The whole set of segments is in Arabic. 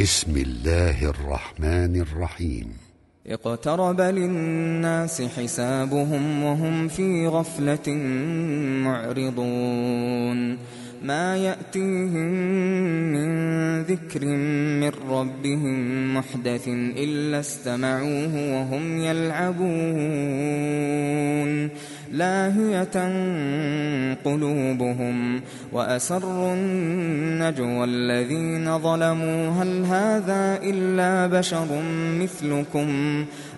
بسم الله الرحمن الرحيم. اقترب للناس حسابهم وهم في غفلة معرضون. ما يأتيهم من ذكر من ربهم محدث إلا استمعوه وهم يلعبون. لاهية قلوبهم وأسروا النجوى الذين ظلموا. هل هذا إلا بشر مثلكم؟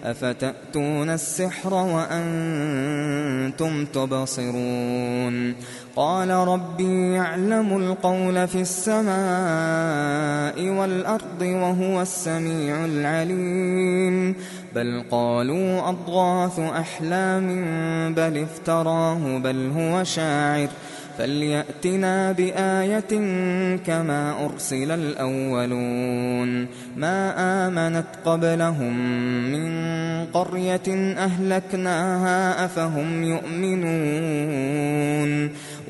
أفتأتون السحر وأنتم تبصرون قال ربي يعلم القول في السماء والأرض وهو السميع العليم بل قالوا أضغاث أحلام بل افتراه بل هو شاعر فليأتنا بآية كما أرسل الأولون. ما آمنت قبلهم من قرية أهلكناها أفهم يؤمنون.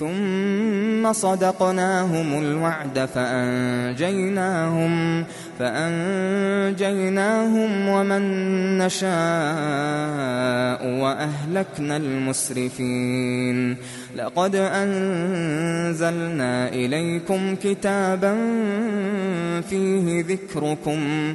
ثم صدقناهم الوعد فأنجيناهم فأنجيناهم ومن نشاء وأهلكنا المسرفين. لقد أنزلنا إليكم كتابا فيه ذكركم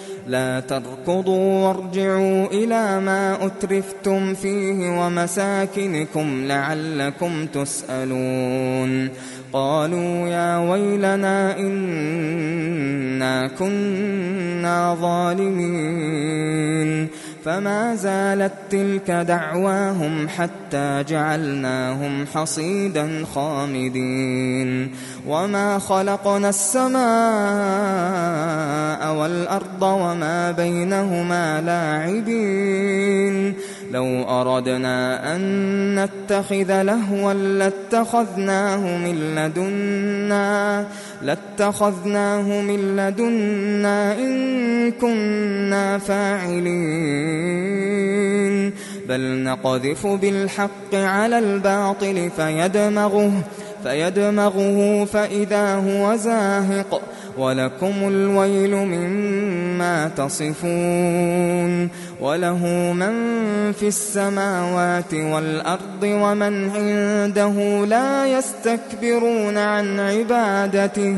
لا تركضوا وارجعوا إلى ما أترفتم فيه ومساكنكم لعلكم تسألون. قالوا يا ويلنا إنا كنا ظالمين. فما زالت تلك دعواهم حتى جعلناهم حصيدا خامدين. وما خلقنا السماء والأرض وما بينهما لاعبين. لو أردنا أن نتخذ لهوا لاتخذناه من لدنا لاتخذناه من لدنا إن كنا فاعلين. بل نقذف بالحق على الباطل فيدمغه. فيدمغه فإذا هو زاهق ولكم الويل مما تصفون وله من في السماوات والأرض ومن عنده لا يستكبرون عن عبادته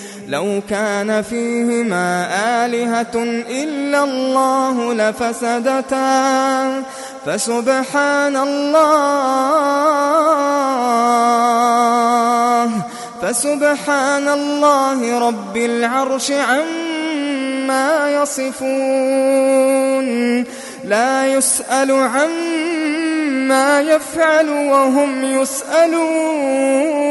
لو كان فيهما آلهة إلا الله لفسدتا. فسبحان الله. فسبحان الله رب العرش عما يصفون. لا يسأل عما يفعل وهم يسألون.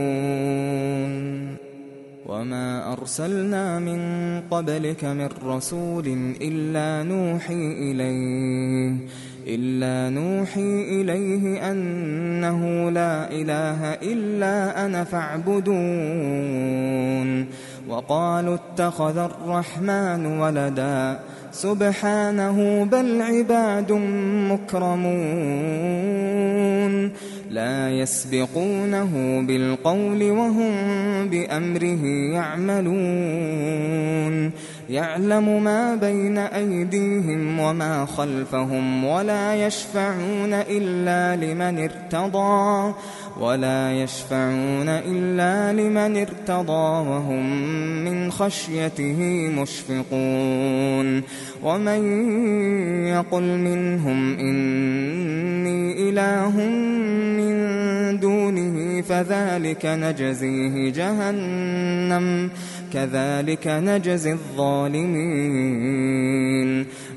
وما أرسلنا من قبلك من رسول إلا نوحي إليه إلا نوحي إليه أنه لا إله إلا أنا فاعبدون. وقالوا اتخذ الرحمن ولدا. سبحانه بل عباد مكرمون. لا يسبقونه بالقول وهم بأمره يعملون. يعلم ما بين أيديهم وما خلفهم ولا يشفعون إلا لمن ارتضى. ولا يشفعون إلا لمن ارتضى وهم من خشيته مشفقون ومن يقل منهم إني إله من دونه فذلك نجزيه جهنم كذلك نجزي الظالمين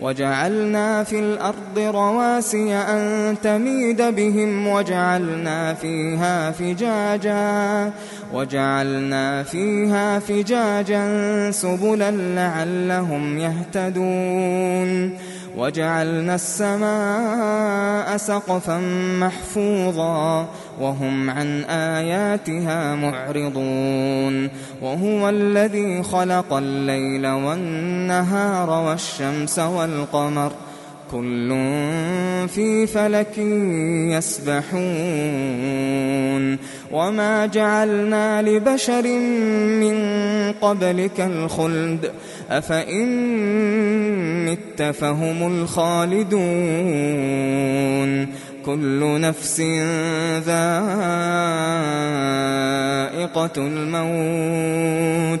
وجعلنا في الأرض رواسي أن تميد بهم وجعلنا فيها فجاجا وجعلنا فيها فجاجا سبلا لعلهم يهتدون. وجعلنا السماء سقفا محفوظا وهم عن آياتها معرضون وهو الذي خلق الليل والنهار والشمس والقمر كل في فلك يسبحون وما جعلنا لبشر من قبلك الخلد أفإن مت فهم الخالدون كل نفس ذائقة الموت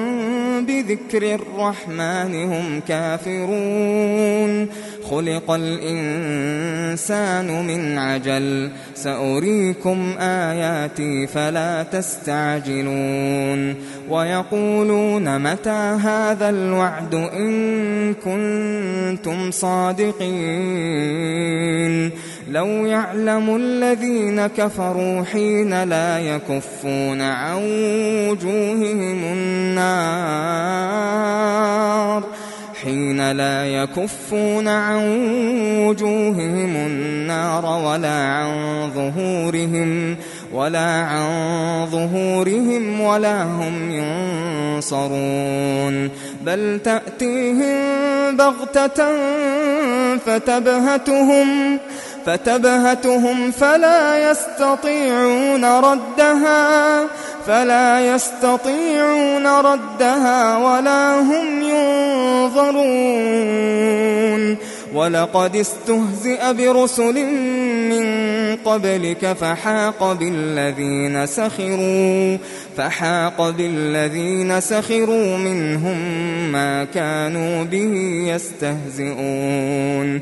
بذكر الرحمن هم كافرون. خلق الإنسان من عجل. سأريكم آياتي فلا تستعجلون. ويقولون متى هذا الوعد إن كنتم صادقين. لو يعلم الذين كفروا حين لا يكفون عن وجوههم النار حين لا يكفون عن وجوههم النار ولا عن ظهورهم ولا عن ظهورهم ولا هم ينصرون. بل تأتيهم بغتة فتبهتهم فتبهتهم فلا يستطيعون ردها فلا يستطيعون ردها ولا هم ينظرون. ولقد استهزئ برسل من قبلك فحاق بالذين سخروا فحاق بالذين سخروا منهم ما كانوا به يستهزئون.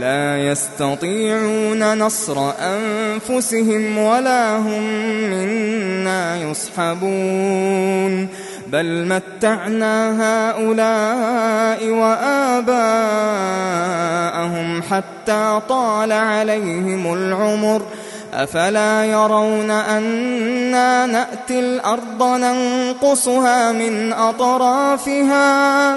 لا يستطيعون نصر أنفسهم ولا هم منا يصحبون. بل متعنا هؤلاء وآباءهم حتى طال عليهم العمر. أفلا يرون أنا نأتي الأرض ننقصها من أطرافها؟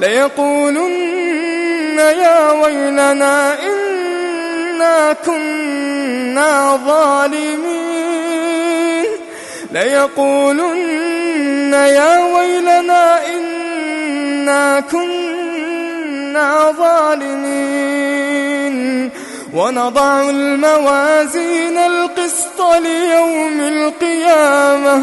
ليقولن يا ويلنا إنا كنا ظالمين. ليقولن يا ويلنا إنا كنا ظالمين. ونضع الموازين القسط ليوم القيامة.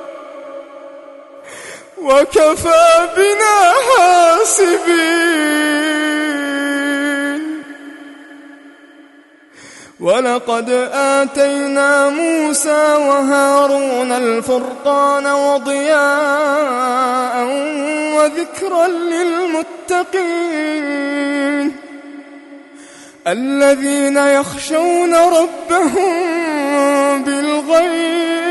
وكفى بنا حاسبين. ولقد آتينا موسى وهارون الفرقان وضياء وذكرا للمتقين. الذين يخشون ربهم بالغيب.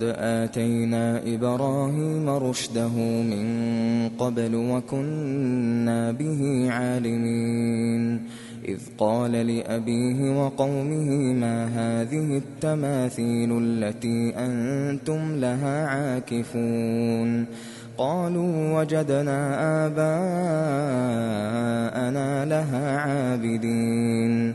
ولقد آتينا إبراهيم رشده من قبل وكنا به عالمين. إذ قال لأبيه وقومه ما هذه التماثيل التي أنتم لها عاكفون؟ قالوا وجدنا آباءنا لها عابدين.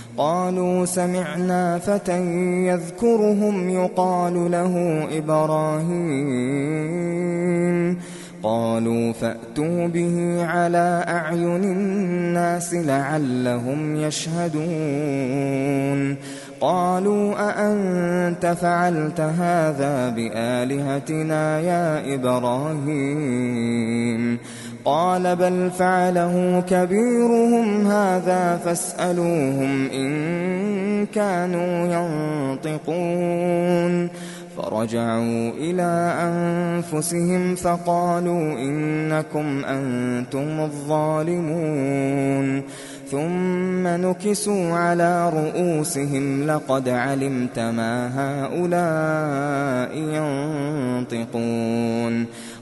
قالوا سمعنا فتى يذكرهم يقال له إبراهيم. قالوا فأتوا به على أعين الناس لعلهم يشهدون. قالوا أأنت فعلت هذا بآلهتنا يا إبراهيم؟ قال بل فعله كبيرهم هذا فاسألوهم إن كانوا ينطقون. فرجعوا إلى أنفسهم فقالوا إنكم أنتم الظالمون. ثم نكسوا على رؤوسهم لقد علمت ما هؤلاء ينطقون.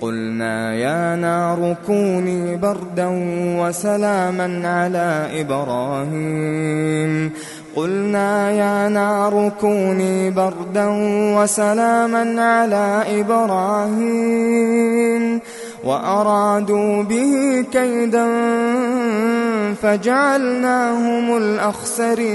قلنا يا نار كوني بردا وسلاما على إبراهيم. قلنا يا نار كوني بردا وسلاما على إبراهيم. وأرادوا به كيدا فجعلناهم الأخسرين.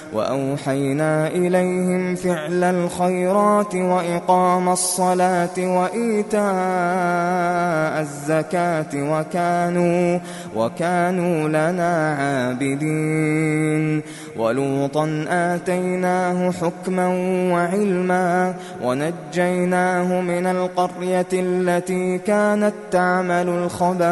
وأوحينا إليهم فعل الخيرات وإقام الصلاة وإيتاء الزكاة وكانوا وكانوا لنا عابدين. ولوطا آتيناه حكما وعلما ونجيناه من القرية التي كانت تعمل الخبائث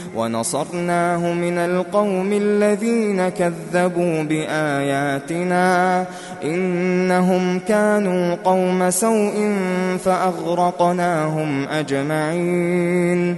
ونصرناه من القوم الذين كذبوا بآياتنا إنهم كانوا قوم سوء فأغرقناهم أجمعين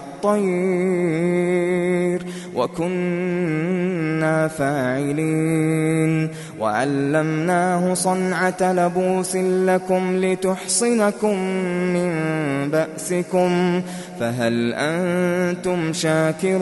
والطير وكنا فاعلين وعلمناه صنعة لبوس لكم لتحصنكم من بأسكم فهل أنتم شاكرون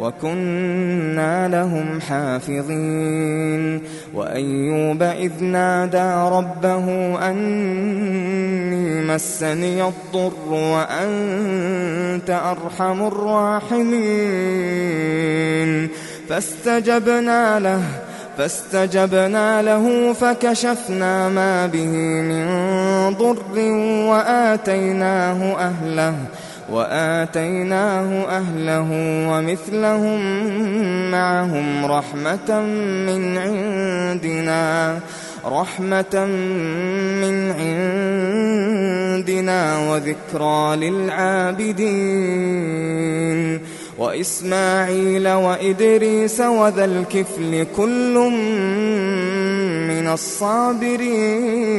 وكنا لهم حافظين. وأيوب إذ نادى ربه أني مسني الضر وأنت أرحم الراحمين. فاستجبنا له فاستجبنا له فكشفنا ما به من ضر وآتيناه أهله. وآتيناه أهله ومثلهم معهم رحمة من عندنا رحمة من عندنا وذكرى للعابدين. وإسماعيل وإدريس وذا الكفل كل من الصابرين.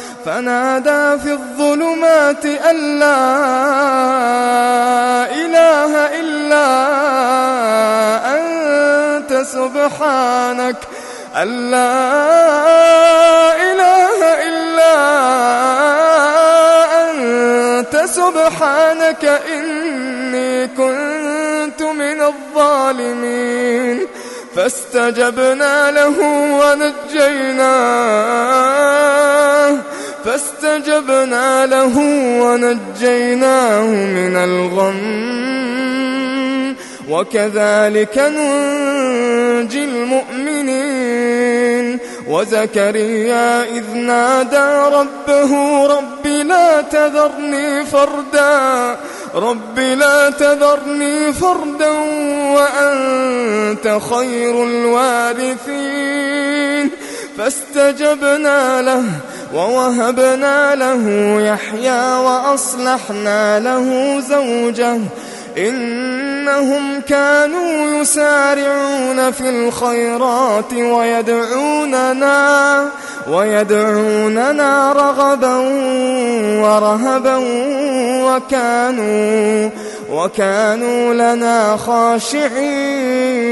فنادى في الظلمات أن لا إله إلا أنت سبحانك أن لا إله إلا أنت سبحانك إني كنت من الظالمين. فاستجبنا له ونجيناه فاستجبنا له ونجيناه من الغم. وكذلك ننجي المؤمنين. وزكريا إذ نادى ربه رب لا تذرني فردا. رب لا تذرني فردا وأنت خير الوارثين. فاستجبنا له ووهبنا له يحيى وأصلحنا له زوجه. إنهم كانوا يسارعون في الخيرات ويدعوننا ويدعوننا رغبا ورهبا وكانوا وكانوا لنا خاشعين.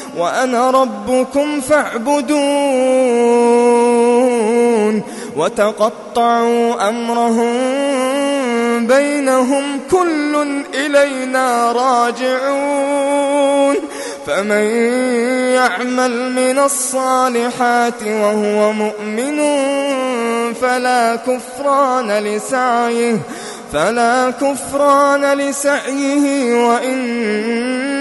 وأنا ربكم فاعبدون. وتقطعوا أمرهم بينهم كل إلينا راجعون. فمن يعمل من الصالحات وهو مؤمن فلا كفران لسعيه فلا كفران لسعيه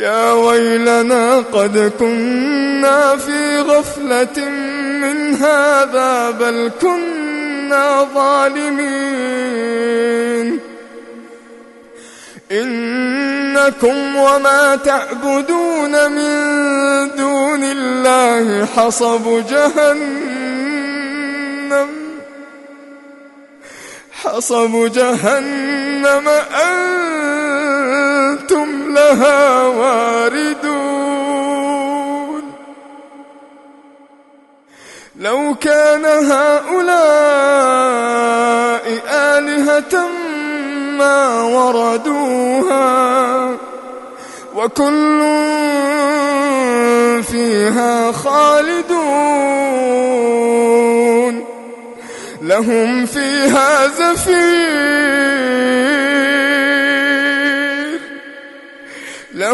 يا ويلنا قد كنا في غفلة من هذا بل كنا ظالمين. إنكم وما تعبدون من دون الله حصب جهنم. حصب جهنم أنتم لها واردون. لو كان هؤلاء آلهة ما وردوها وكل فيها خالدون. لهم فيها زفير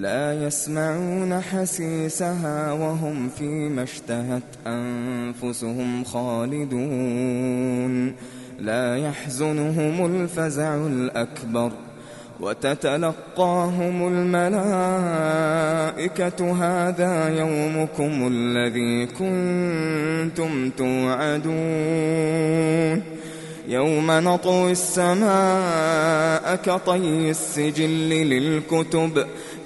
لا يسمعون حسيسها وهم فيما اشتهت أنفسهم خالدون. لا يحزنهم الفزع الأكبر وتتلقاهم الملائكة هذا يومكم الذي كنتم توعدون. يوم نطوي السماء كطي السجل للكتب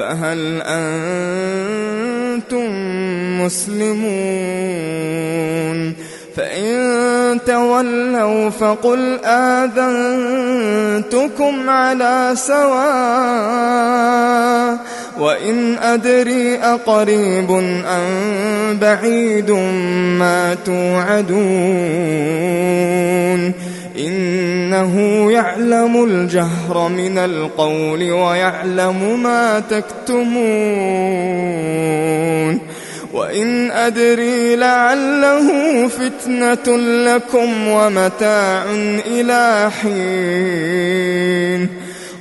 فهل أنتم مسلمون؟ فإن تولوا فقل آذنتكم على سواء وإن أدري أقريب أم بعيد ما توعدون. إنه يعلم الجهر من القول ويعلم ما تكتمون. وإن أدري لعله فتنة لكم ومتاع إلى حين.